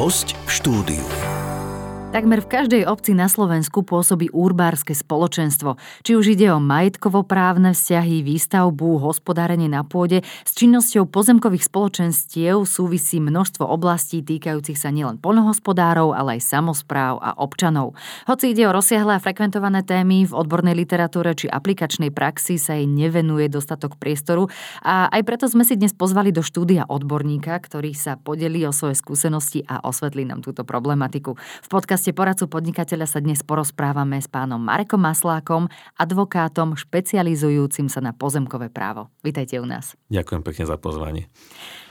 Host v štúdiu. Takmer v každej obci na Slovensku pôsobí urbárske spoločenstvo. Či už ide o majetkovoprávne vzťahy, výstavbu, hospodárenie na pôde, s činnosťou pozemkových spoločenstiev súvisí množstvo oblastí týkajúcich sa nielen poľnohospodárov, ale aj samozpráv a občanov. Hoci ide o rozsiahle a frekventované témy, v odbornej literatúre či aplikačnej praxi sa jej nevenuje dostatok priestoru a aj preto sme si dnes pozvali do štúdia odborníka, ktorý sa podelí o svoje skúsenosti a osvetlí nám túto problematiku. V podcast podcaste Poradcu podnikateľa sa dnes porozprávame s pánom Marekom Maslákom, advokátom špecializujúcim sa na pozemkové právo. Vítajte u nás. Ďakujem pekne za pozvanie.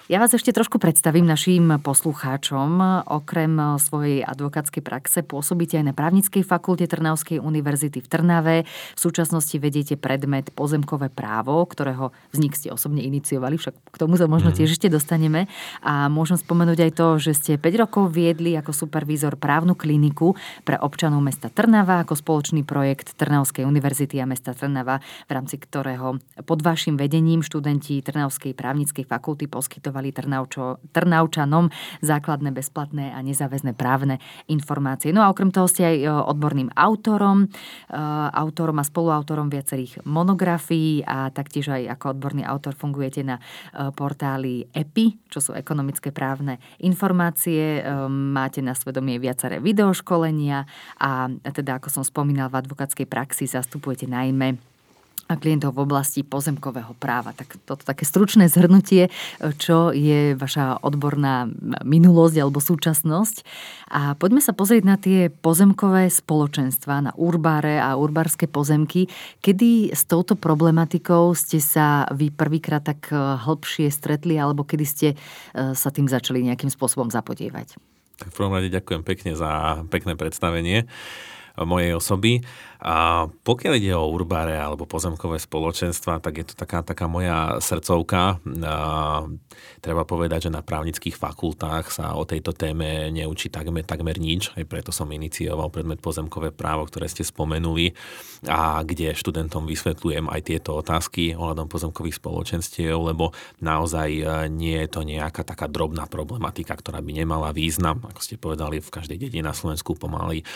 Ja vás ešte trošku predstavím našim poslucháčom. Okrem svojej advokátskej praxe pôsobíte aj na právnickej fakulte Trnavskej univerzity v Trnave. V súčasnosti vediete predmet pozemkové právo, ktorého vznik ste osobne iniciovali, však k tomu sa možno mhm. tiež ešte dostaneme. A môžem spomenúť aj to, že ste 5 rokov viedli ako supervízor právnu kliniku pre občanov mesta Trnava ako spoločný projekt Trnavskej univerzity a mesta Trnava, v rámci ktorého pod vašim vedením študenti Trnavskej právnickej fakulty poskytovali poskytovali Trnaučo, Trnaučanom základné, bezplatné a nezáväzné právne informácie. No a okrem toho ste aj e, odborným autorom, e, autorom a spoluautorom viacerých monografií a taktiež aj ako odborný autor fungujete na e, portáli EPI, čo sú ekonomické právne informácie. Máte na svedomie viaceré videoškolenia a teda, ako som spomínal, v advokátskej praxi zastupujete najmä a klientov v oblasti pozemkového práva. Tak toto také stručné zhrnutie, čo je vaša odborná minulosť alebo súčasnosť. A poďme sa pozrieť na tie pozemkové spoločenstva, na urbáre a urbárske pozemky. Kedy s touto problematikou ste sa vy prvýkrát tak hĺbšie stretli alebo kedy ste e, sa tým začali nejakým spôsobom zapodievať? Tak v prvom rade ďakujem pekne za pekné predstavenie mojej osoby. A pokiaľ ide o urbáre alebo pozemkové spoločenstva, tak je to taká, taká moja srdcovka. A treba povedať, že na právnických fakultách sa o tejto téme neučí takmer, takmer nič, aj preto som inicioval predmet pozemkové právo, ktoré ste spomenuli a kde študentom vysvetľujem aj tieto otázky ohľadom pozemkových spoločenstiev, lebo naozaj e, nie je to nejaká taká drobná problematika, ktorá by nemala význam. Ako ste povedali, v každej dedine na Slovensku pomaly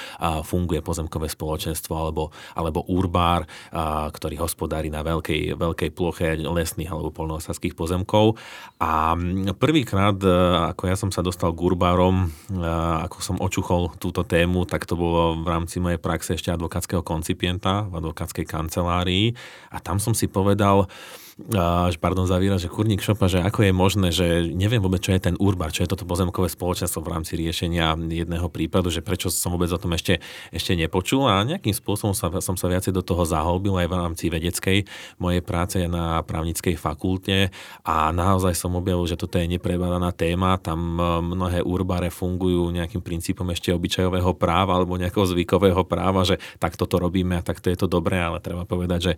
funguje pozemkové spoločenstvo alebo, alebo urbár, a, ktorý hospodári na veľkej, veľkej ploche lesných alebo polnohospodárských pozemkov. A prvýkrát, e, ako ja som sa dostal k urbárom, a, e, ako som očuchol túto tému, tak to bolo v rámci mojej praxe ešte advokátskeho koncipienta v advokátskej kancelárii. A tam som si povedal, až pardon za výraz, že kurník šopa, že ako je možné, že neviem vôbec, čo je ten urbar, čo je toto pozemkové spoločenstvo v rámci riešenia jedného prípadu, že prečo som vôbec o tom ešte, ešte nepočul. A nejakým spôsobom sa, som sa viacej do toho zahlbil aj v rámci vedeckej mojej práce na právnickej fakulte. A naozaj som objavil, že toto je neprebadaná téma, tam e, mnohé urbare fungujú nejakým princípom ešte obyčajového práva alebo nejakého zvykového práva, že takto to robíme a takto je to dobré, ale treba povedať, že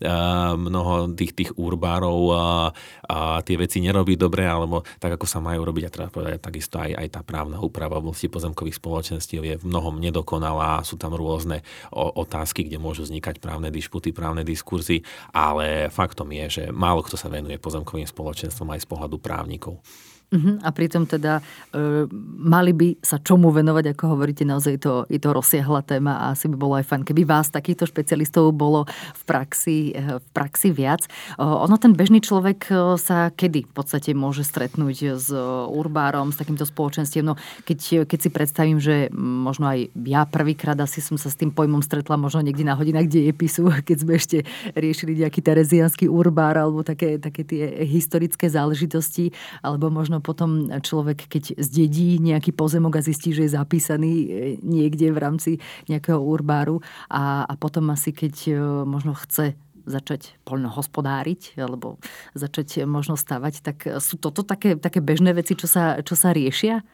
e, mnoho tých, tých urbárov a, a tie veci nerobí dobre, alebo tak, ako sa majú robiť. A treba povedať, takisto aj, aj tá právna úprava v oblasti pozemkových spoločenstiev je v mnohom nedokonalá, sú tam rôzne otázky, kde môžu vznikať právne dišputy, právne diskurzy, ale faktom je, že málo kto sa venuje pozemkovým spoločenstvom aj z pohľadu právnikov. Uh-huh. A pritom teda e, mali by sa čomu venovať, ako hovoríte, naozaj to, je to rozsiahla téma a asi by bolo aj fajn, keby vás takýchto špecialistov bolo v praxi, e, v praxi viac. E, ono ten bežný človek e, sa kedy v podstate môže stretnúť s urbárom, s takýmto spoločenstvom. No, keď, keď si predstavím, že možno aj ja prvýkrát asi som sa s tým pojmom stretla možno niekde na hodinách dejepisu, keď sme ešte riešili nejaký terezianský urbár alebo také, také tie historické záležitosti, alebo možno možno potom človek, keď zdedí nejaký pozemok a zistí, že je zapísaný e, niekde v rámci nejakého urbáru a, a potom asi, keď e, možno chce začať poľnohospodáriť alebo začať možno stavať, tak sú toto také, také bežné veci, čo sa, čo sa riešia?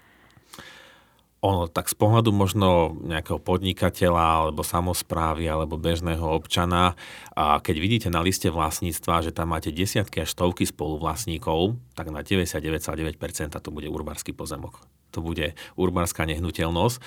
Ono, tak z pohľadu možno nejakého podnikateľa alebo samozprávy alebo bežného občana, a keď vidíte na liste vlastníctva, že tam máte desiatky až stovky spoluvlastníkov, tak na 99,9% to bude urbársky pozemok. To bude urbárska nehnuteľnosť.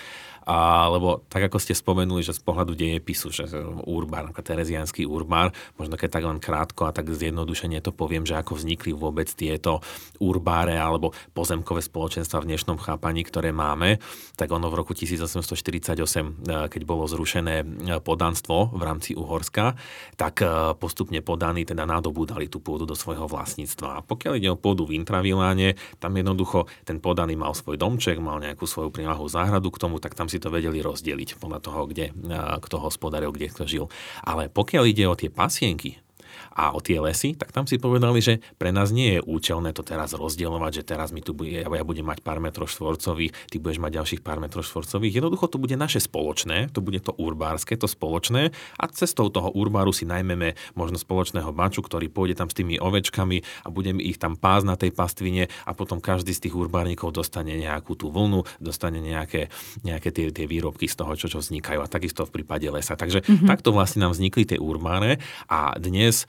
A, lebo tak ako ste spomenuli, že z pohľadu dejepisu, že urbár, terezianský urbár, možno keď tak len krátko a tak zjednodušene to poviem, že ako vznikli vôbec tieto urbáre alebo pozemkové spoločenstva v dnešnom chápaní, ktoré máme, tak ono v roku 1848, e, keď bolo zrušené e, podanstvo v rámci Uhorska, tak e, postupne podaní teda nadobúdali tú pôdu do svojho vlastníctva. A pokiaľ ide o pôdu v Intraviláne, tam jednoducho ten podaný mal svoj domček, mal nejakú svoju prilahu záhradu k tomu, tak tam si to vedeli rozdeliť podľa toho, kde kto hospodaril, kde kto žil. Ale pokiaľ ide o tie pasienky, a o tie lesy, tak tam si povedali, že pre nás nie je účelné to teraz rozdielovať, že teraz mi tu bude, ja budem mať pár metrov štvorcových, ty budeš mať ďalších pár metrov štvorcových. Jednoducho to bude naše spoločné, to bude to urbárske, to spoločné a cestou toho urbáru si najmeme možno spoločného baču, ktorý pôjde tam s tými ovečkami a budeme ich tam pás na tej pastvine a potom každý z tých urbárnikov dostane nejakú tú vlnu, dostane nejaké, nejaké tie, tie výrobky z toho, čo, čo vznikajú a takisto v prípade lesa. Takže mm-hmm. takto vlastne nám vznikli tie urbáre a dnes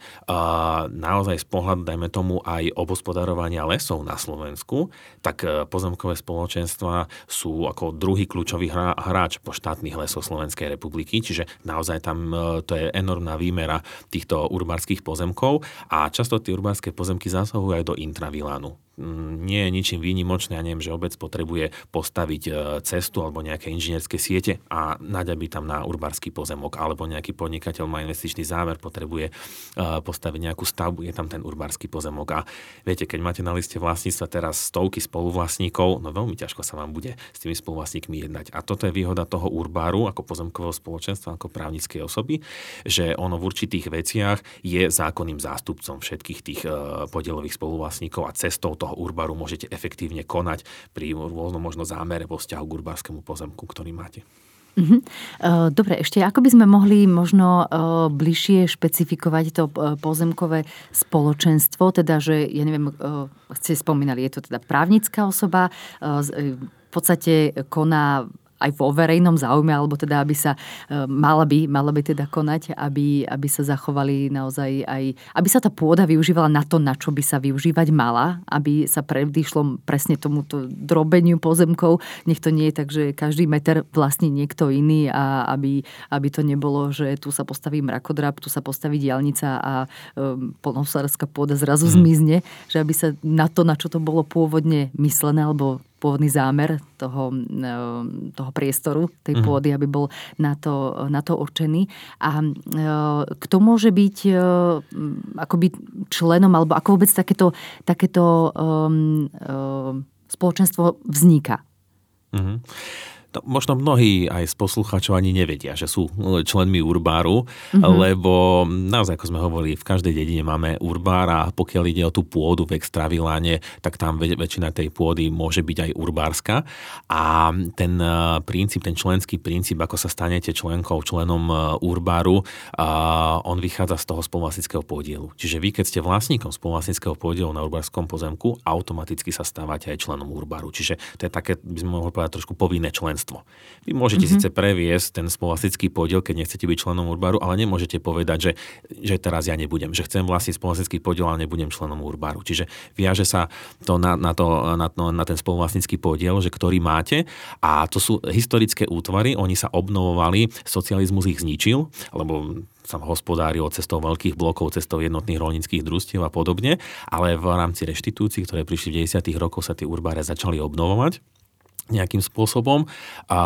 naozaj z pohľadu, dajme tomu, aj obospodarovania lesov na Slovensku, tak e, pozemkové spoločenstva sú ako druhý kľúčový hráč po štátnych lesoch Slovenskej republiky, čiže naozaj tam e, to je enormná výmera týchto urbárskych pozemkov a často tie urbárske pozemky zasahujú aj do intravilánu nie je ničím výnimočné. Ja neviem, že obec potrebuje postaviť e, cestu alebo nejaké inžinierské siete a naďaby tam na urbársky pozemok alebo nejaký podnikateľ má investičný záver, potrebuje e, postaviť nejakú stavbu, je tam ten urbársky pozemok. A viete, keď máte na liste vlastníctva teraz stovky spoluvlastníkov, no veľmi ťažko sa vám bude s tými spoluvlastníkmi jednať. A toto je výhoda toho urbáru ako pozemkového spoločenstva, ako právnickej osoby, že ono v určitých veciach je zákonným zástupcom všetkých tých e, podielových spoluvlastníkov a cestou toho toho urbaru môžete efektívne konať pri rôznom možno zámere vo vzťahu k urbárskému pozemku, ktorý máte. Mhm. Dobre, ešte ako by sme mohli možno bližšie špecifikovať to pozemkové spoločenstvo, teda, že, ja neviem, ste spomínali, je to teda právnická osoba, v podstate koná aj vo verejnom záujme, alebo teda, aby sa e, mala by, mala by teda konať, aby, aby sa zachovali naozaj aj, aby sa tá pôda využívala na to, na čo by sa využívať mala, aby sa predišlo presne tomuto drobeniu pozemkov. Nech to nie je tak, že každý meter vlastní niekto iný a aby, aby to nebolo, že tu sa postaví mrakodrap, tu sa postaví diálnica a um, polnohospodárska pôda zrazu hmm. zmizne, že aby sa na to, na čo to bolo pôvodne myslené, alebo pôvodný zámer toho, e, toho priestoru, tej mm. pôdy, aby bol na to, na to určený. A e, kto môže byť e, akoby členom, alebo ako vôbec takéto, takéto um, um, spoločenstvo vzniká? Mm-hmm. No, možno mnohí aj z poslucháčov ani nevedia, že sú členmi Urbáru, mm-hmm. lebo naozaj, ako sme hovorili, v každej dedine máme Urbár a pokiaľ ide o tú pôdu v Extraviláne, tak tam väčšina tej pôdy môže byť aj urbárska. A ten e, princíp, ten členský princíp, ako sa stanete členkou, členom e, Urbáru, on vychádza z toho spoluvlastnického podielu. Čiže vy, keď ste vlastníkom spoluvlastnického podielu na urbárskom pozemku, automaticky sa stávate aj členom Urbáru. Čiže to je také, by sme mohli povedať, trošku povinné členstvo členstvo. Vy môžete mm-hmm. síce previesť ten spoluvlastnický podiel, keď nechcete byť členom Urbaru, ale nemôžete povedať, že, že teraz ja nebudem, že chcem vlastniť spoluvlastnický podiel, ale nebudem členom Urbaru. Čiže viaže sa to na, na, to, na, to, na ten spoluvlastnický podiel, že ktorý máte a to sú historické útvary, oni sa obnovovali, socializmus ich zničil, lebo sa hospodárilo cestou veľkých blokov, cestou jednotných rolnických družstiev a podobne, ale v rámci reštitúcií, ktoré prišli v 90. rokoch, sa tie urbáre začali obnovovať nejakým spôsobom. A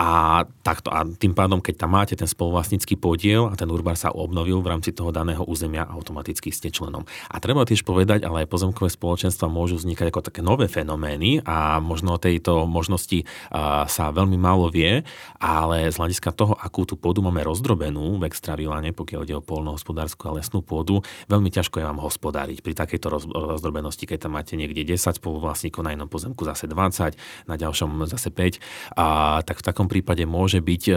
a, takto, a tým pádom, keď tam máte ten spoluvlastnícky podiel a ten urbar sa obnovil v rámci toho daného územia, automaticky ste členom. A treba tiež povedať, ale aj pozemkové spoločenstva môžu vznikať ako také nové fenomény a možno o tejto možnosti a, sa veľmi málo vie, ale z hľadiska toho, akú tú pôdu máme rozdrobenú v extraviláne, pokiaľ ide o polnohospodárskú a lesnú pôdu, veľmi ťažko je vám hospodáriť pri takejto roz, rozdrobenosti, keď tam máte niekde 10 spoluvlastníkov, na jednom pozemku zase 20, na ďalšom zase 5, a, tak v takom takom prípade môže byť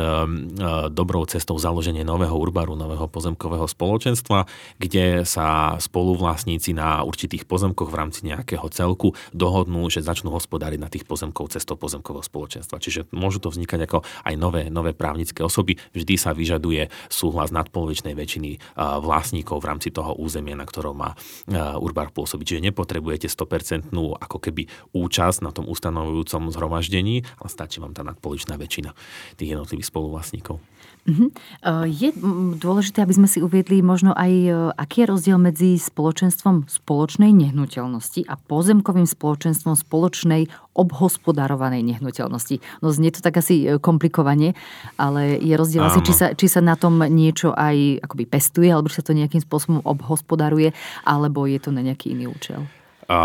dobrou cestou založenie nového urbaru, nového pozemkového spoločenstva, kde sa spoluvlastníci na určitých pozemkoch v rámci nejakého celku dohodnú, že začnú hospodáriť na tých pozemkov cestou pozemkového spoločenstva. Čiže môžu to vznikať ako aj nové, nové právnické osoby. Vždy sa vyžaduje súhlas nadpolovičnej väčšiny vlastníkov v rámci toho územia, na ktorom má urbar pôsobiť. Čiže nepotrebujete 100% ako keby účasť na tom ustanovujúcom zhromaždení, ale stačí vám tá nadpolovičná väčšina tých jednotlivých spoluvlastníkov. Uh-huh. Je dôležité, aby sme si uviedli možno aj, e, aký je rozdiel medzi spoločenstvom spoločnej nehnuteľnosti a pozemkovým spoločenstvom spoločnej obhospodarovanej nehnuteľnosti. No znie to tak asi e, komplikovane, ale je rozdiel Áno. asi, či sa, či sa na tom niečo aj akoby pestuje, alebo či sa to nejakým spôsobom obhospodaruje, alebo je to na nejaký iný účel. A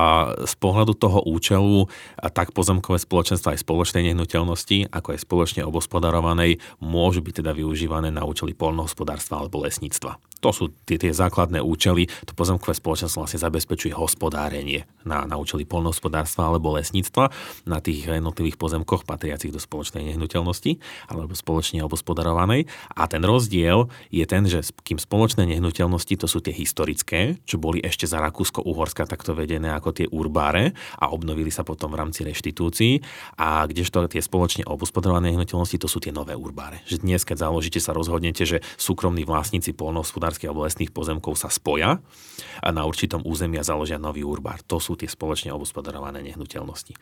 z pohľadu toho účelu tak pozemkové spoločenstva aj spoločnej nehnuteľnosti, ako aj spoločne obospodarovanej, môžu byť teda využívané na účely polnohospodárstva alebo lesníctva. To sú tie, tie základné účely. To pozemkové spoločenstvo vlastne zabezpečuje hospodárenie na, na účely polnohospodárstva alebo lesníctva na tých jednotlivých pozemkoch patriacich do spoločnej nehnuteľnosti alebo spoločne obospodarovanej. A ten rozdiel je ten, že kým spoločné nehnuteľnosti to sú tie historické, čo boli ešte za Rakúsko-Uhorska takto vedené ako tie urbáre a obnovili sa potom v rámci reštitúcií. A kdežto tie spoločne obospodarované nehnuteľnosti to sú tie nové urbáre. Že dnes, keď založíte, sa rozhodnete, že súkromní vlastníci polnohospodárstva hospodárskych alebo lesných pozemkov sa spoja a na určitom území a založia nový urbár. To sú tie spoločne obospodarované nehnuteľnosti.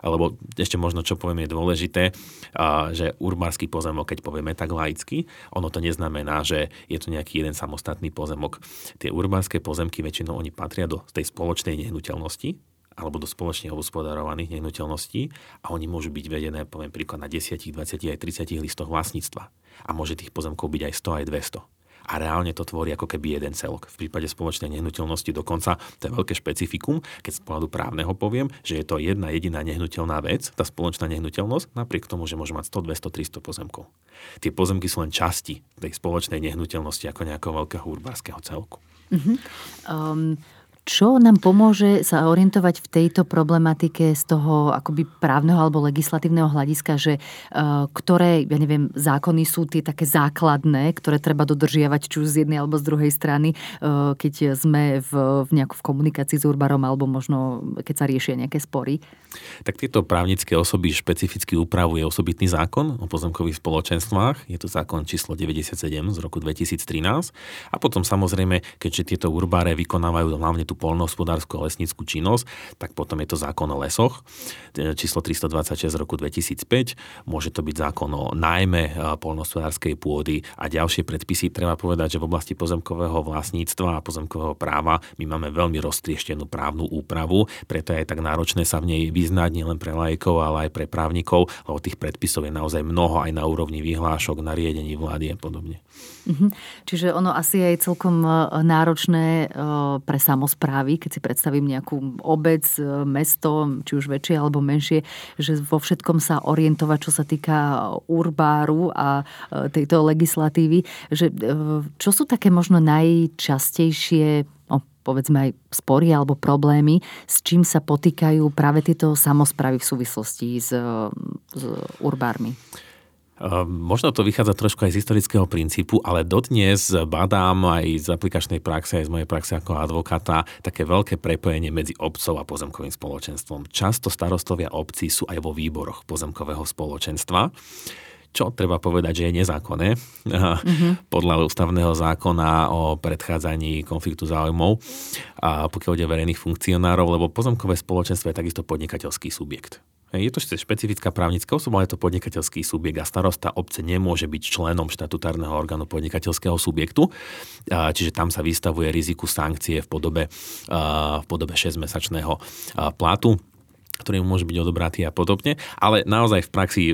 Alebo ešte možno, čo poviem, je dôležité, že urbársky pozemok, keď povieme tak laicky, ono to neznamená, že je to nejaký jeden samostatný pozemok. Tie urbárske pozemky väčšinou oni patria do tej spoločnej nehnuteľnosti, alebo do spoločne obospodarovaných nehnuteľností a oni môžu byť vedené, poviem príklad, na 10, 20 aj 30 listoch vlastníctva. A môže tých pozemkov byť aj 100, aj 200 a reálne to tvorí ako keby jeden celok. V prípade spoločnej nehnuteľnosti dokonca to je veľké špecifikum, keď z pohľadu právneho poviem, že je to jedna jediná nehnuteľná vec, tá spoločná nehnuteľnosť, napriek tomu, že môže mať 100, 200, 300 pozemkov. Tie pozemky sú len časti tej spoločnej nehnuteľnosti ako nejakého veľkého urbárskeho celku. Uh-huh. Um, čo nám pomôže sa orientovať v tejto problematike z toho akoby právneho alebo legislatívneho hľadiska, že uh, ktoré, ja neviem, zákony sú tie také základné, ktoré treba dodržiavať či už z jednej alebo z druhej strany, uh, keď sme v, v nejakú v komunikácii s Urbarom alebo možno keď sa riešia nejaké spory? Tak tieto právnické osoby špecificky upravuje osobitný zákon o pozemkových spoločenstvách. Je to zákon číslo 97 z roku 2013. A potom samozrejme, keďže tieto urbáre vykonávajú hlavne tú polnohospodárskú a lesníckú činnosť, tak potom je to zákon o lesoch, číslo 326 z roku 2005. Môže to byť zákon o nájme polnohospodárskej pôdy a ďalšie predpisy. Treba povedať, že v oblasti pozemkového vlastníctva a pozemkového práva my máme veľmi roztrieštenú právnu úpravu, preto je tak náročné sa v nej vyznať nielen pre lajkov, ale aj pre právnikov, lebo tých predpisov je naozaj mnoho aj na úrovni vyhlášok, nariadení vlády a podobne. Mhm. Čiže ono asi je celkom e, náročné e, pre samozprávy, keď si predstavím nejakú obec, e, mesto, či už väčšie alebo menšie, že vo všetkom sa orientovať, čo sa týka urbáru a tejto legislatívy. Že, čo sú také možno najčastejšie no, povedzme aj spory alebo problémy, s čím sa potýkajú práve tieto samozprávy v súvislosti s, s urbármi? Ehm, možno to vychádza trošku aj z historického princípu, ale dodnes badám aj z aplikačnej praxe, aj z mojej praxe ako advokáta, také veľké prepojenie medzi obcov a pozemkovým spoločenstvom. Často starostovia obcí sú aj vo výboroch pozemkového spoločenstva čo treba povedať, že je nezákonné mm-hmm. podľa ústavného zákona o predchádzaní konfliktu záujmov, a pokiaľ ide verejných funkcionárov, lebo pozemkové spoločenstvo je takisto podnikateľský subjekt. Je to špecifická právnická osoba, je to podnikateľský subjekt a starosta obce nemôže byť členom štatutárneho orgánu podnikateľského subjektu, čiže tam sa vystavuje riziku sankcie v podobe, v podobe 6-mesačného platu ktorý môže byť odobratý a podobne. Ale naozaj v praxi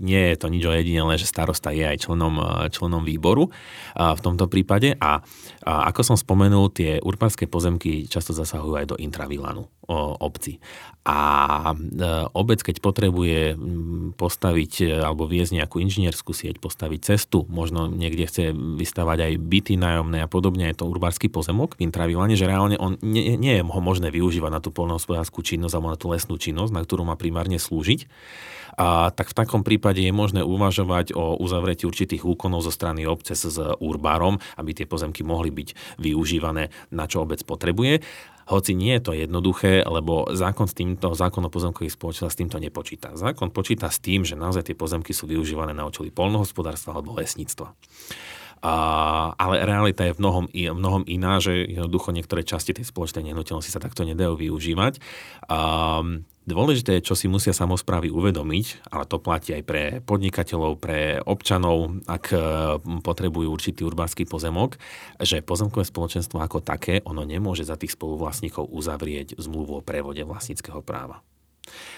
nie je to nič ojedinelé, že starosta je aj členom, členom výboru v tomto prípade. A, a ako som spomenul, tie urpárske pozemky často zasahujú aj do intravilanu. Obci. A e, obec, keď potrebuje postaviť e, alebo viesť nejakú inžinierskú sieť, postaviť cestu, možno niekde chce vystavať aj byty nájomné a podobne, je to urbársky pozemok v intravilane, že reálne on nie, nie je ho možné využívať na tú polnohospodárskú činnosť alebo na tú lesnú činnosť, na ktorú má primárne slúžiť. A tak v takom prípade je možné uvažovať o uzavretí určitých úkonov zo strany obce s urbárom, aby tie pozemky mohli byť využívané na čo obec potrebuje. Hoci nie je to jednoduché, lebo zákon s týmto, zákon o pozemkových spoločenstvách s týmto nepočíta. Zákon počíta s tým, že naozaj tie pozemky sú využívané na účely polnohospodárstva alebo lesníctva. Ale realita je v mnohom, v mnohom iná, že jednoducho niektoré časti tej spoločnej nehnuteľnosti sa takto nedajú využívať. A, Dôležité je, čo si musia samozprávy uvedomiť, ale to platí aj pre podnikateľov, pre občanov, ak e, potrebujú určitý urbársky pozemok, že pozemkové spoločenstvo ako také, ono nemôže za tých spoluvlastníkov uzavrieť zmluvu o prevode vlastníckého práva.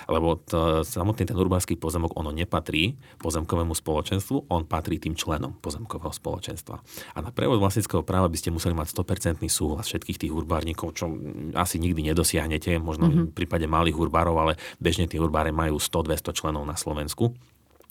Lebo to, samotný ten urbársky pozemok, ono nepatrí pozemkovému spoločenstvu, on patrí tým členom pozemkového spoločenstva. A na prevod vlastníckého práva by ste museli mať 100% súhlas všetkých tých urbárnikov, čo asi nikdy nedosiahnete, možno mm-hmm. v prípade malých urbárov, ale bežne tie urbáre majú 100-200 členov na Slovensku.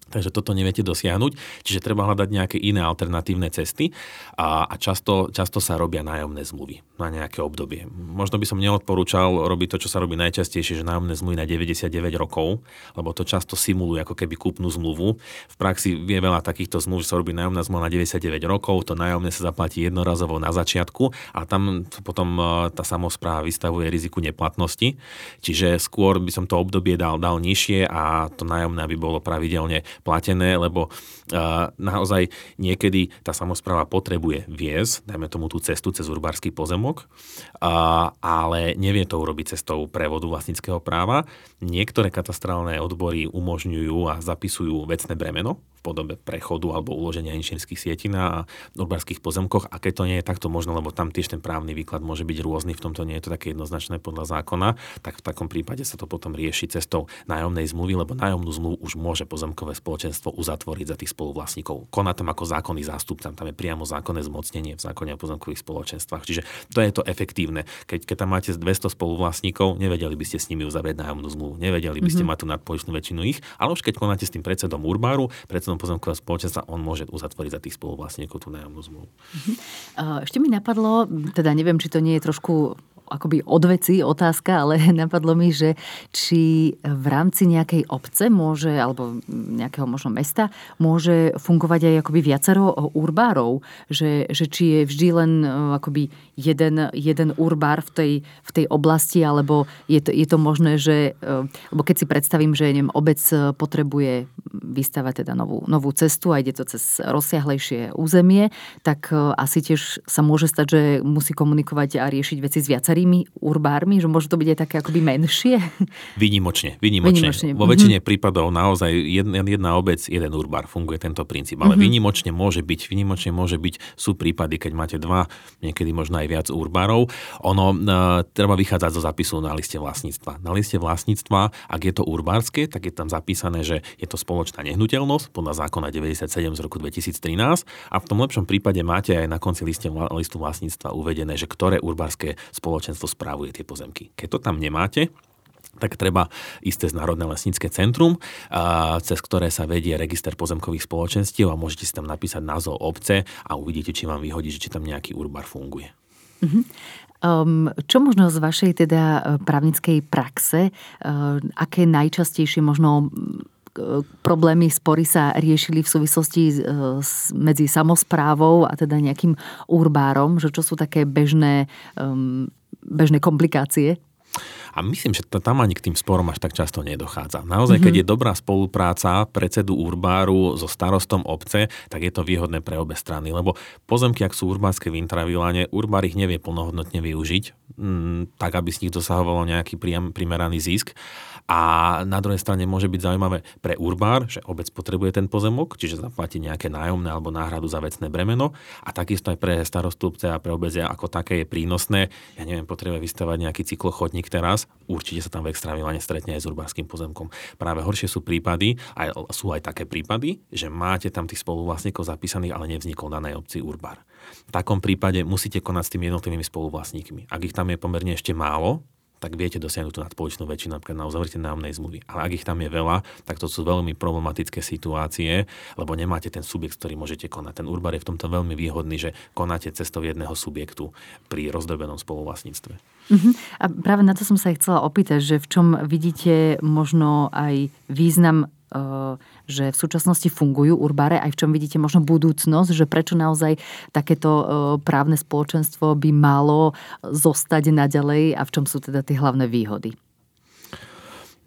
Takže toto neviete dosiahnuť, čiže treba hľadať nejaké iné alternatívne cesty a, a často, často sa robia nájomné zmluvy na nejaké obdobie. Možno by som neodporúčal robiť to, čo sa robí najčastejšie, že nájomné zmluvy na 99 rokov, lebo to často simuluje ako keby kúpnu zmluvu. V praxi vie veľa takýchto zmluv, že sa robí nájomná zmluva na 99 rokov, to nájomné sa zaplatí jednorazovo na začiatku a tam potom e, tá samozpráva vystavuje riziku neplatnosti. Čiže skôr by som to obdobie dal, dal nižšie a to nájomné by bolo pravidelne platené, lebo uh, naozaj niekedy tá samozpráva potrebuje viesť, dajme tomu tú cestu cez urbársky pozemok, uh, ale nevie to urobiť cestou prevodu vlastníckého práva. Niektoré katastrálne odbory umožňujú a zapisujú vecné bremeno podobe prechodu alebo uloženia inžinierských sietí na urbárských pozemkoch. A keď to nie je takto možno, lebo tam tiež ten právny výklad môže byť rôzny, v tomto nie je to také jednoznačné podľa zákona, tak v takom prípade sa to potom rieši cestou nájomnej zmluvy, lebo nájomnú zmluvu už môže pozemkové spoločenstvo uzatvoriť za tých spoluvlastníkov. Koná tam ako zákonný zástupca, tam je priamo zákonné zmocnenie v zákone o pozemkových spoločenstvách. Čiže to je to efektívne. Keď, keď tam máte 200 spoluvlastníkov, nevedeli by ste s nimi uzavrieť nájomnú zmluvu, nevedeli by ste mm-hmm. mať tú nadpoličnú väčšinu ich, ale už keď konáte s tým predsedom Urbáru, predsedom členom pozemkového spoločenstva, on môže uzatvoriť za tých spoluvlastníkov tú nájomnú zmluvu. Mhm. Ešte mi napadlo, teda neviem, či to nie je trošku akoby odveci otázka, ale napadlo mi, že či v rámci nejakej obce môže, alebo nejakého možno mesta, môže fungovať aj akoby viacero urbárov, že, že či je vždy len e, akoby jeden, jeden urbár v tej, v tej oblasti, alebo je to, je to možné, že, e, lebo keď si predstavím, že neviem, obec potrebuje vystavať teda novú, novú cestu a ide to cez rozsiahlejšie územie, tak e, asi tiež sa môže stať, že musí komunikovať a riešiť veci s viacerými viacerými urbármi, že môže to byť aj také akoby menšie? Výnimočne, výnimočne. výnimočne. Vo väčšine mm-hmm. prípadov naozaj jedna, jedna obec, jeden urbár, funguje tento princíp. Ale mm-hmm. výnimočne môže byť, výnimočne môže byť, sú prípady, keď máte dva, niekedy možno aj viac urbárov. Ono uh, treba vychádzať zo zapisu na liste vlastníctva. Na liste vlastníctva, ak je to urbárske, tak je tam zapísané, že je to spoločná nehnuteľnosť podľa zákona 97 z roku 2013 a v tom lepšom prípade máte aj na konci liste, listu vlastníctva uvedené, že ktoré urbárske spoločné spoločenstvo správuje tie pozemky. Keď to tam nemáte, tak treba ísť cez Národné lesnícke centrum, cez ktoré sa vedie register pozemkových spoločenstiev a môžete si tam napísať názov obce a uvidíte, či vám vyhodí, či tam nejaký urbar funguje. Uh-huh. Um, čo možno z vašej teda e, právnickej praxe, uh, aké najčastejšie možno problémy, spory sa riešili v súvislosti medzi samozprávou a teda nejakým urbárom, že čo sú také bežné um, bežné komplikácie? A myslím, že tam ani k tým sporom až tak často nedochádza. Naozaj, mm-hmm. keď je dobrá spolupráca predsedu urbáru so starostom obce, tak je to výhodné pre obe strany. Lebo pozemky, ak sú urbárske v intraviláne, urbár ich nevie plnohodnotne využiť, mm, tak aby z nich dosahovalo nejaký primeraný zisk. A na druhej strane môže byť zaujímavé pre urbár, že obec potrebuje ten pozemok, čiže zaplatí nejaké nájomné alebo náhradu za vecné bremeno. A takisto aj pre starostúbce a pre obec ako také je prínosné. Ja neviem, potrebuje vystavať nejaký cyklochodník teraz. Určite sa tam v extravilane stretne aj s urbárským pozemkom. Práve horšie sú prípady, aj, sú aj také prípady, že máte tam tých spoluvlastníkov zapísaných, ale nevznikol danej obci urbár. V takom prípade musíte konať s tými jednotlivými spoluvlastníkmi. Ak ich tam je pomerne ešte málo, tak viete dosiahnuť tú nadpoločnú väčšinu napríklad na uzavretie nájomnej zmluvy. Ale ak ich tam je veľa, tak to sú veľmi problematické situácie, lebo nemáte ten subjekt, ktorý môžete konať. Ten Urbar je v tomto veľmi výhodný, že konáte cestou jedného subjektu pri rozdrobenom spoluvlastníctve. Uh-huh. A práve na to som sa aj chcela opýtať, že v čom vidíte možno aj význam že v súčasnosti fungujú urbáre, aj v čom vidíte možno budúcnosť, že prečo naozaj takéto eh, právne spoločenstvo by malo zostať naďalej a v čom sú teda tie hlavné výhody?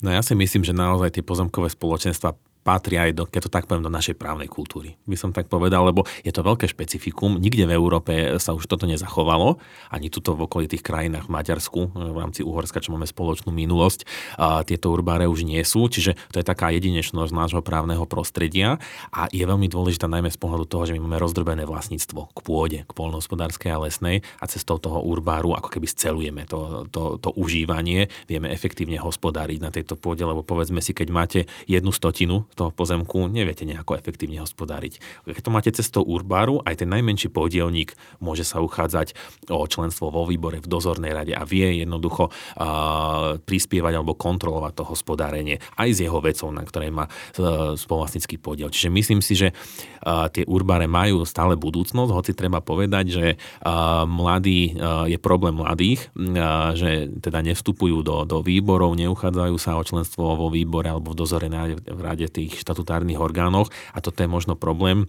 No ja si myslím, že naozaj tie pozemkové spoločenstva patria aj do, keď to tak poviem, do našej právnej kultúry. By som tak povedal, lebo je to veľké špecifikum. Nikde v Európe sa už toto nezachovalo, ani tuto v okolitých krajinách v Maďarsku, v rámci Uhorska, čo máme spoločnú minulosť, a tieto urbáre už nie sú, čiže to je taká jedinečnosť nášho právneho prostredia a je veľmi dôležitá najmä z pohľadu toho, že my máme rozdrobené vlastníctvo k pôde, k polnohospodárskej a lesnej a cestou toho urbáru ako keby scelujeme to, to, to užívanie, vieme efektívne hospodáriť na tejto pôde, lebo povedzme si, keď máte jednu stotinu toho pozemku neviete nejako efektívne hospodáriť. Keď to máte cestou urbáru, aj ten najmenší podielník môže sa uchádzať o členstvo vo výbore, v dozornej rade a vie jednoducho uh, prispievať alebo kontrolovať to hospodárenie aj s jeho vecou, na ktorej má uh, spoluvlastnícky podiel. Čiže myslím si, že uh, tie urbáre majú stále budúcnosť, hoci treba povedať, že uh, mladý uh, je problém mladých, uh, že teda nevstupujú do, do výborov, neuchádzajú sa o členstvo vo výbore alebo v dozornej rade, v rade tých štatutárnych orgánoch a toto je možno problém,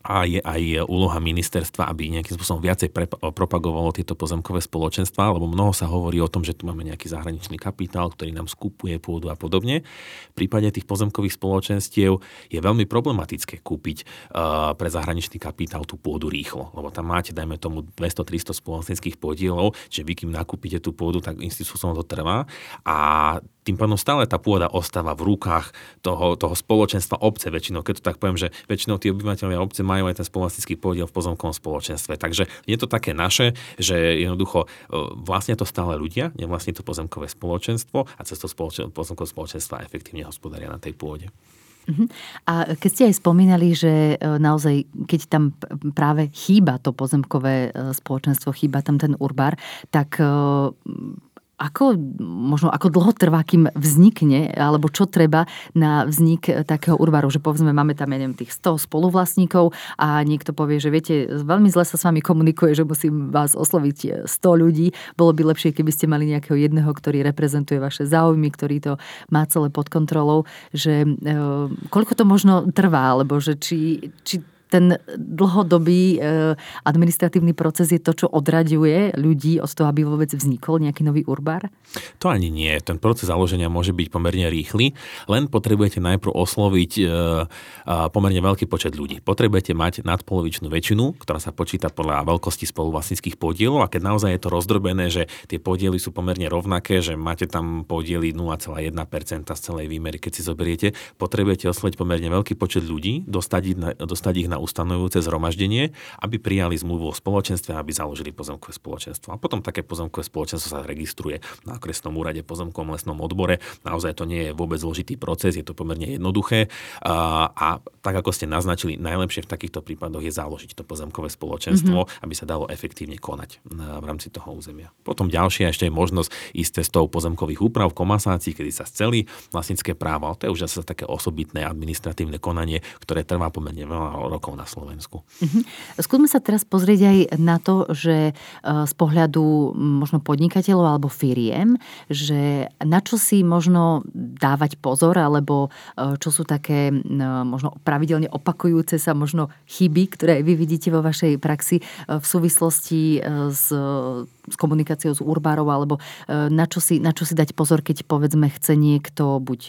a je aj úloha ministerstva, aby nejakým spôsobom viacej pre, propagovalo tieto pozemkové spoločenstva, lebo mnoho sa hovorí o tom, že tu máme nejaký zahraničný kapitál, ktorý nám skupuje pôdu a podobne. V prípade tých pozemkových spoločenstiev je veľmi problematické kúpiť uh, pre zahraničný kapitál tú pôdu rýchlo, lebo tam máte, dajme tomu, 200-300 spoločenských podielov, že vy kým nakúpite tú pôdu, tak institúciom to trvá a tým pádom stále tá pôda ostáva v rukách toho, toho spoločenstva obce väčšinou. Keď to tak poviem, že väčšinou tí obyvateľia obce majú aj ten spoločenský podiel v pozemkovom spoločenstve. Takže je to také naše, že jednoducho vlastne to stále ľudia, nevlastní to pozemkové spoločenstvo a cez to spoločen- pozemkové spoločenstva efektívne hospodária na tej pôde. Mhm. A keď ste aj spomínali, že e, naozaj, keď tam práve chýba to pozemkové e, spoločenstvo, chýba tam ten urbár, tak ako, možno ako dlho trvá, kým vznikne, alebo čo treba na vznik takého urbaru, že povedzme máme tam, ja neviem, tých 100 spoluvlastníkov a niekto povie, že viete, veľmi zle sa s vami komunikuje, že musím vás osloviť 100 ľudí. Bolo by lepšie, keby ste mali nejakého jedného, ktorý reprezentuje vaše záujmy, ktorý to má celé pod kontrolou, že e, koľko to možno trvá, alebo že či, či ten dlhodobý e, administratívny proces je to, čo odraďuje ľudí od toho, aby vôbec vznikol nejaký nový urbár? To ani nie. Ten proces založenia môže byť pomerne rýchly, len potrebujete najprv osloviť e, pomerne veľký počet ľudí. Potrebujete mať nadpolovičnú väčšinu, ktorá sa počíta podľa veľkosti spoluvlastníckých podielov a keď naozaj je to rozdrobené, že tie podiely sú pomerne rovnaké, že máte tam podiely 0,1% z celej výmery, keď si zoberiete, potrebujete osloviť pomerne veľký počet ľudí, dostať ich na, dostať ich na ustanovujúce zhromaždenie, aby prijali zmluvu o spoločenstve, aby založili pozemkové spoločenstvo. A potom také pozemkové spoločenstvo sa registruje na okresnom úrade pozemkom lesnom odbore. Naozaj to nie je vôbec zložitý proces, je to pomerne jednoduché. A, a tak ako ste naznačili, najlepšie v takýchto prípadoch je založiť to pozemkové spoločenstvo, mm-hmm. aby sa dalo efektívne konať v rámci toho územia. Potom ďalšia ešte je možnosť ísť cestou pozemkových úprav v komasácii, kedy sa scelí vlastnícke právo. To je už zase také osobitné administratívne konanie, ktoré trvá pomerne veľa rokov rokov na Slovensku. Uh-huh. Skúsme sa teraz pozrieť aj na to, že e, z pohľadu možno podnikateľov alebo firiem, že na čo si možno dávať pozor, alebo e, čo sú také možno pravidelne opakujúce sa možno chyby, ktoré vy vidíte vo vašej praxi e, v súvislosti s s komunikáciou s urbárov, alebo na čo, si, na čo si dať pozor, keď povedzme chce niekto buď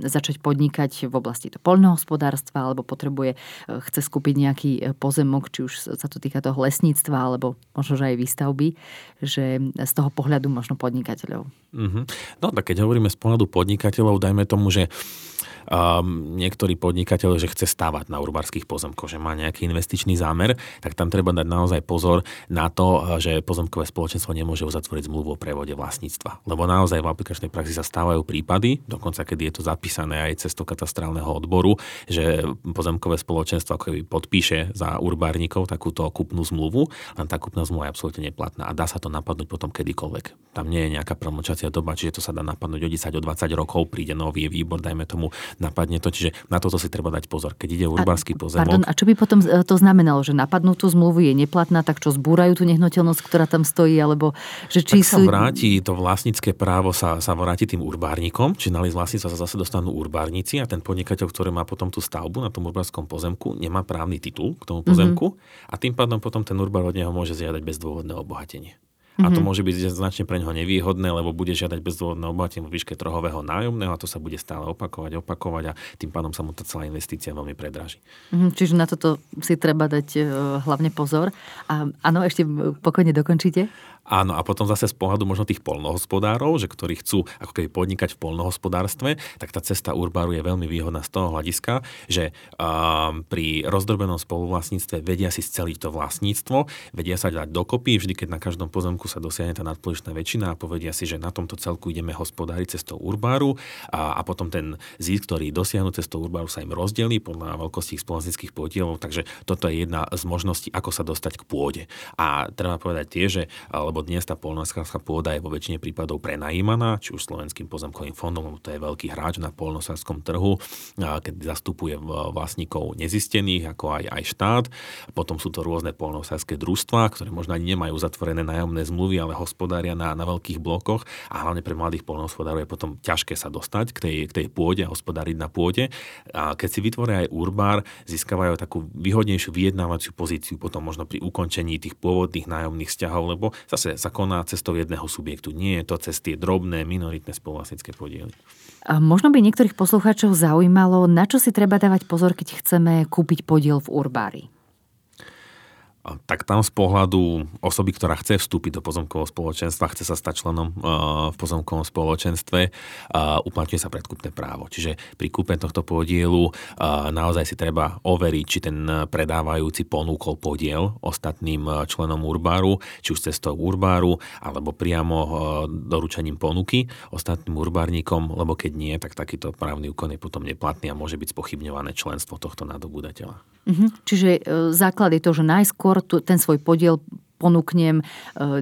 začať podnikať v oblasti to poľnohospodárstva, alebo potrebuje, chce skúpiť nejaký pozemok, či už sa to týka toho lesníctva, alebo možno, že aj výstavby, že z toho pohľadu možno podnikateľov. Mm-hmm. No tak keď hovoríme z pohľadu podnikateľov, dajme tomu, že um, niektorý podnikateľ, že chce stavať na urbárskych pozemkoch, že má nejaký investičný zámer, tak tam treba dať naozaj pozor na to, že pozemkové spoločenstvo nemôže uzatvoriť zmluvu o prevode vlastníctva. Lebo naozaj v aplikačnej praxi sa stávajú prípady, dokonca keď je to zapísané aj cez to katastrálneho odboru, že pozemkové spoločenstvo ako podpíše za urbárnikov takúto kúpnu zmluvu, len tá kúpna zmluva je absolútne neplatná a dá sa to napadnúť potom kedykoľvek. Tam nie je nejaká promlčacia doba, čiže to sa dá napadnúť o 10, o 20 rokov, príde nový výbor, dajme tomu, napadne to, čiže na toto si treba dať pozor. Keď ide urbársky pozemok. Pardon, a čo by potom e, to znamenalo, že napadnutú zmluvu je neplatná, tak čo zbúrajú tú nehnuteľnosť, ktorá tam stojí, alebo že či tak sú... sa vráti, to vlastnícke právo sa, sa vráti tým urbárnikom, či na list vlastníctva sa zase dostanú urbárnici a ten podnikateľ, ktorý má potom tú stavbu na tom urbárskom pozemku, nemá právny titul k tomu pozemku mm-hmm. a tým pádom potom ten urbár od neho môže zjadať bezdôvodné obohatenie. A to mhm. môže byť značne pre neho nevýhodné, lebo bude žiadať bezdôvodné obohatenie vo výške trhového nájomného a to sa bude stále opakovať, opakovať a tým pádom sa mu tá celá investícia veľmi predraží. Mm, čiže na toto si treba dať uh, hlavne pozor. A áno, ešte pokojne dokončíte. Áno, a potom zase z pohľadu možno tých polnohospodárov, že ktorí chcú ako keby podnikať v polnohospodárstve, tak tá cesta Urbáru je veľmi výhodná z toho hľadiska, že um, pri rozdrobenom spoluvlastníctve vedia si sceliť to vlastníctvo, vedia sa dať dokopy, vždy keď na každom pozemku sa dosiahne tá nadpolovičná väčšina a povedia si, že na tomto celku ideme hospodáriť cestou Urbáru a, a potom ten zisk, ktorý dosiahnu cestou Urbáru sa im rozdelí podľa veľkosti ich spoločenských podielov, takže toto je jedna z možností, ako sa dostať k pôde. A treba povedať tiež, že lebo dnes tá polnohospodárska pôda je vo väčšine prípadov prenajímaná, či už slovenským pozemkovým fondom, lebo to je veľký hráč na polnohospodárskom trhu, keď zastupuje vlastníkov nezistených, ako aj, aj štát. Potom sú to rôzne polnohospodárske družstvá, ktoré možno ani nemajú zatvorené nájomné zmluvy, ale hospodária na, na veľkých blokoch a hlavne pre mladých polnohospodárov je potom ťažké sa dostať k tej, k tej pôde a hospodáriť na pôde. A keď si vytvoria aj urbár, získavajú takú výhodnejšiu vyjednávaciu pozíciu potom možno pri ukončení tých pôvodných nájomných vzťahov, lebo zase zase sa koná cestou jedného subjektu. Nie je to cez tie drobné minoritné spoluvlastnícke podiely. A možno by niektorých poslucháčov zaujímalo, na čo si treba dávať pozor, keď chceme kúpiť podiel v Urbári tak tam z pohľadu osoby, ktorá chce vstúpiť do pozemkového spoločenstva, chce sa stať členom uh, v pozemkovom spoločenstve, uh, uplatňuje sa predkupné právo. Čiže pri kúpe tohto podielu uh, naozaj si treba overiť, či ten predávajúci ponúkol podiel ostatným členom Urbáru, či už cestou Urbáru, alebo priamo doručením ponuky ostatným urbárnikom, lebo keď nie, tak takýto právny úkon je potom neplatný a môže byť spochybňované členstvo tohto nadobúdateľa. Mhm. Čiže základ je to, že najskôr skôr ten svoj podiel ponúknem e,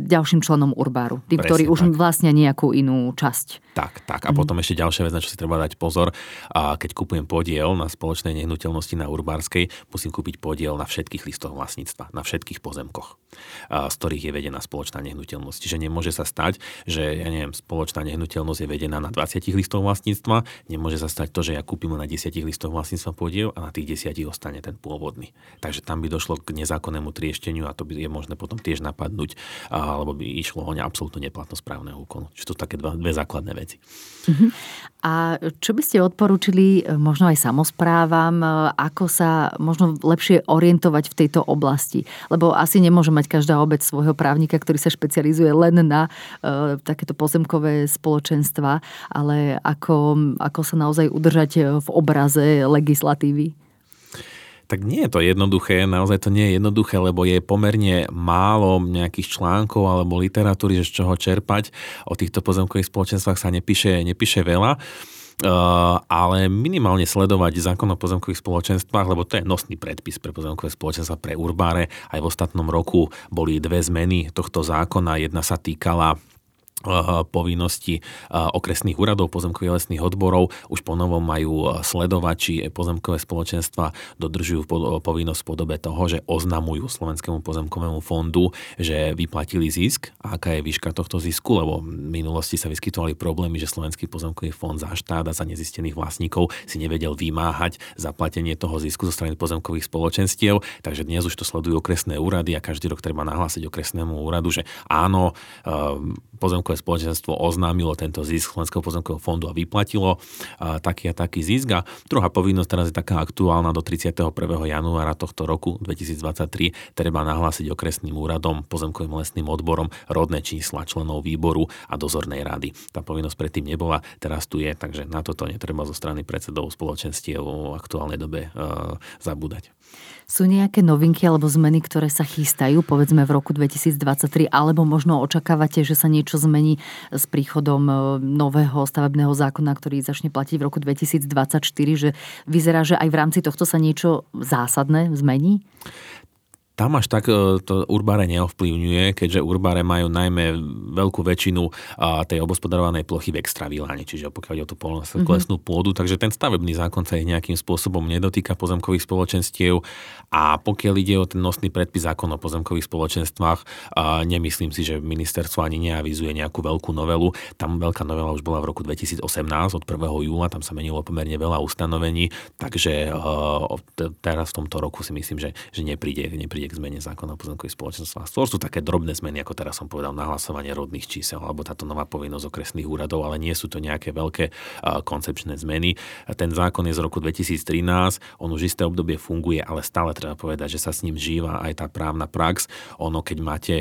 ďalším členom Urbáru. Tí, Presne ktorí už tak. vlastnia nejakú inú časť. Tak, tak. A mm. potom ešte ďalšia vec, na čo si treba dať pozor. A keď kupujem podiel na spoločnej nehnuteľnosti na Urbárskej, musím kúpiť podiel na všetkých listoch vlastníctva, na všetkých pozemkoch, z ktorých je vedená spoločná nehnuteľnosť. Čiže nemôže sa stať, že ja neviem, spoločná nehnuteľnosť je vedená na 20 listoch vlastníctva, nemôže sa stať to, že ja kúpim na 10 listoch vlastníctva podiel a na tých 10 ostane ten pôvodný. Takže tam by došlo k nezákonnému triešteniu a to by je možné potom tie tiež napadnúť, alebo by išlo o absolútnu neplatnosť právneho úkonu. Čiže to sú také dva, dve základné veci. Uh-huh. A čo by ste odporúčili e, možno aj samozprávam, e, ako sa možno lepšie orientovať v tejto oblasti? Lebo asi nemôže mať každá obec svojho právnika, ktorý sa špecializuje len na uh, takéto pozemkové spoločenstva, ale ako, ako sa naozaj udržať v obraze legislatívy? Tak nie je to jednoduché, naozaj to nie je jednoduché, lebo je pomerne málo nejakých článkov alebo literatúry, že z čoho čerpať. O týchto pozemkových spoločenstvách sa nepíše, nepíše veľa. Uh, ale minimálne sledovať zákon o pozemkových spoločenstvách, lebo to je nosný predpis pre pozemkové spoločenstva pre urbáre. Aj v ostatnom roku boli dve zmeny tohto zákona. Jedna sa týkala povinnosti okresných úradov pozemkových lesných odborov už ponovom majú sledovať, či pozemkové spoločenstva dodržujú povinnosť v podobe toho, že oznamujú Slovenskému pozemkovému fondu, že vyplatili zisk. A aká je výška tohto zisku, lebo v minulosti sa vyskytovali problémy, že Slovenský pozemkový fond za štát a za nezistených vlastníkov si nevedel vymáhať zaplatenie toho zisku zo strany pozemkových spoločenstiev, takže dnes už to sledujú okresné úrady a každý rok treba nahlásiť okresnému úradu, že áno, pozemkové spoločenstvo oznámilo tento zisk Slovenského pozemkového fondu a vyplatilo taký a taký zisk. A druhá povinnosť teraz je taká aktuálna do 31. januára tohto roku 2023 treba nahlásiť okresným úradom, pozemkovým lesným odborom rodné čísla členov výboru a dozornej rady. Tá povinnosť predtým nebola, teraz tu je, takže na toto netreba zo strany predsedov spoločenstiev v aktuálnej dobe uh, zabúdať. Sú nejaké novinky alebo zmeny, ktoré sa chystajú, povedzme v roku 2023, alebo možno očakávate, že sa niečo zmení s príchodom e, nového stavebného zákona, ktorý začne platiť v roku 2024, že vyzerá, že aj v rámci tohto sa niečo zásadné zmení? Tam až tak e, to urbáre neovplyvňuje, keďže urbáre majú najmä veľkú väčšinu tej obospodarovanej plochy v extraviláne, čiže pokiaľ ide o tú polnohospodárskú mm-hmm. pôdu, takže ten stavebný zákon sa ich nejakým spôsobom nedotýka pozemkových spoločenstiev a pokiaľ ide o ten nosný predpis zákon o pozemkových spoločenstvách, nemyslím si, že ministerstvo ani neavizuje nejakú veľkú novelu. Tam veľká novela už bola v roku 2018 od 1. júla, tam sa menilo pomerne veľa ustanovení, takže e, teraz v tomto roku si myslím, že, že nepríde, nepríde k zmene zákona o pozemkových spoločenstvách. To sú také drobné zmeny, ako teraz som povedal, nahlasovanie rodných čísel alebo táto nová povinnosť okresných úradov, ale nie sú to nejaké veľké koncepčné zmeny. Ten zákon je z roku 2013, on už isté obdobie funguje, ale stále treba povedať, že sa s ním žíva aj tá právna prax. Ono, keď máte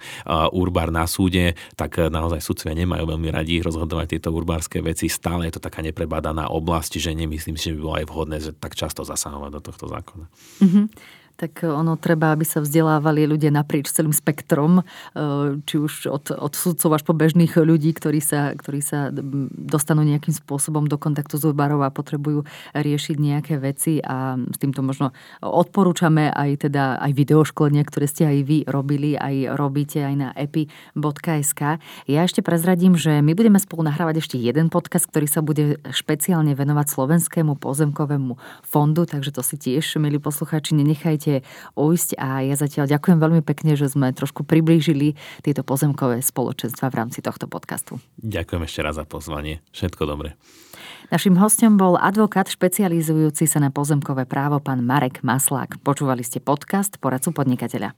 urbár na súde, tak naozaj sudcovia nemajú veľmi radi rozhodovať tieto urbárske veci. Stále je to taká neprebadaná oblasť, že nemyslím si, že by bolo aj vhodné, že tak často zasahovať do tohto zákona. Mm-hmm tak ono treba, aby sa vzdelávali ľudia naprieč celým spektrom, e, či už od, od sudcov až po bežných ľudí, ktorí sa, ktorí sa dostanú nejakým spôsobom do kontaktu s úrbarov a potrebujú riešiť nejaké veci a s týmto možno odporúčame aj teda aj videoškolenia, ktoré ste aj vy robili, aj robíte aj na epi.sk. Ja ešte prezradím, že my budeme spolu nahrávať ešte jeden podcast, ktorý sa bude špeciálne venovať Slovenskému pozemkovému fondu, takže to si tiež, milí poslucháči, nenechajte môžete ujsť a ja zatiaľ ďakujem veľmi pekne, že sme trošku priblížili tieto pozemkové spoločenstva v rámci tohto podcastu. Ďakujem ešte raz za pozvanie. Všetko dobre. Našim hostom bol advokát špecializujúci sa na pozemkové právo pán Marek Maslák. Počúvali ste podcast Poradcu podnikateľa.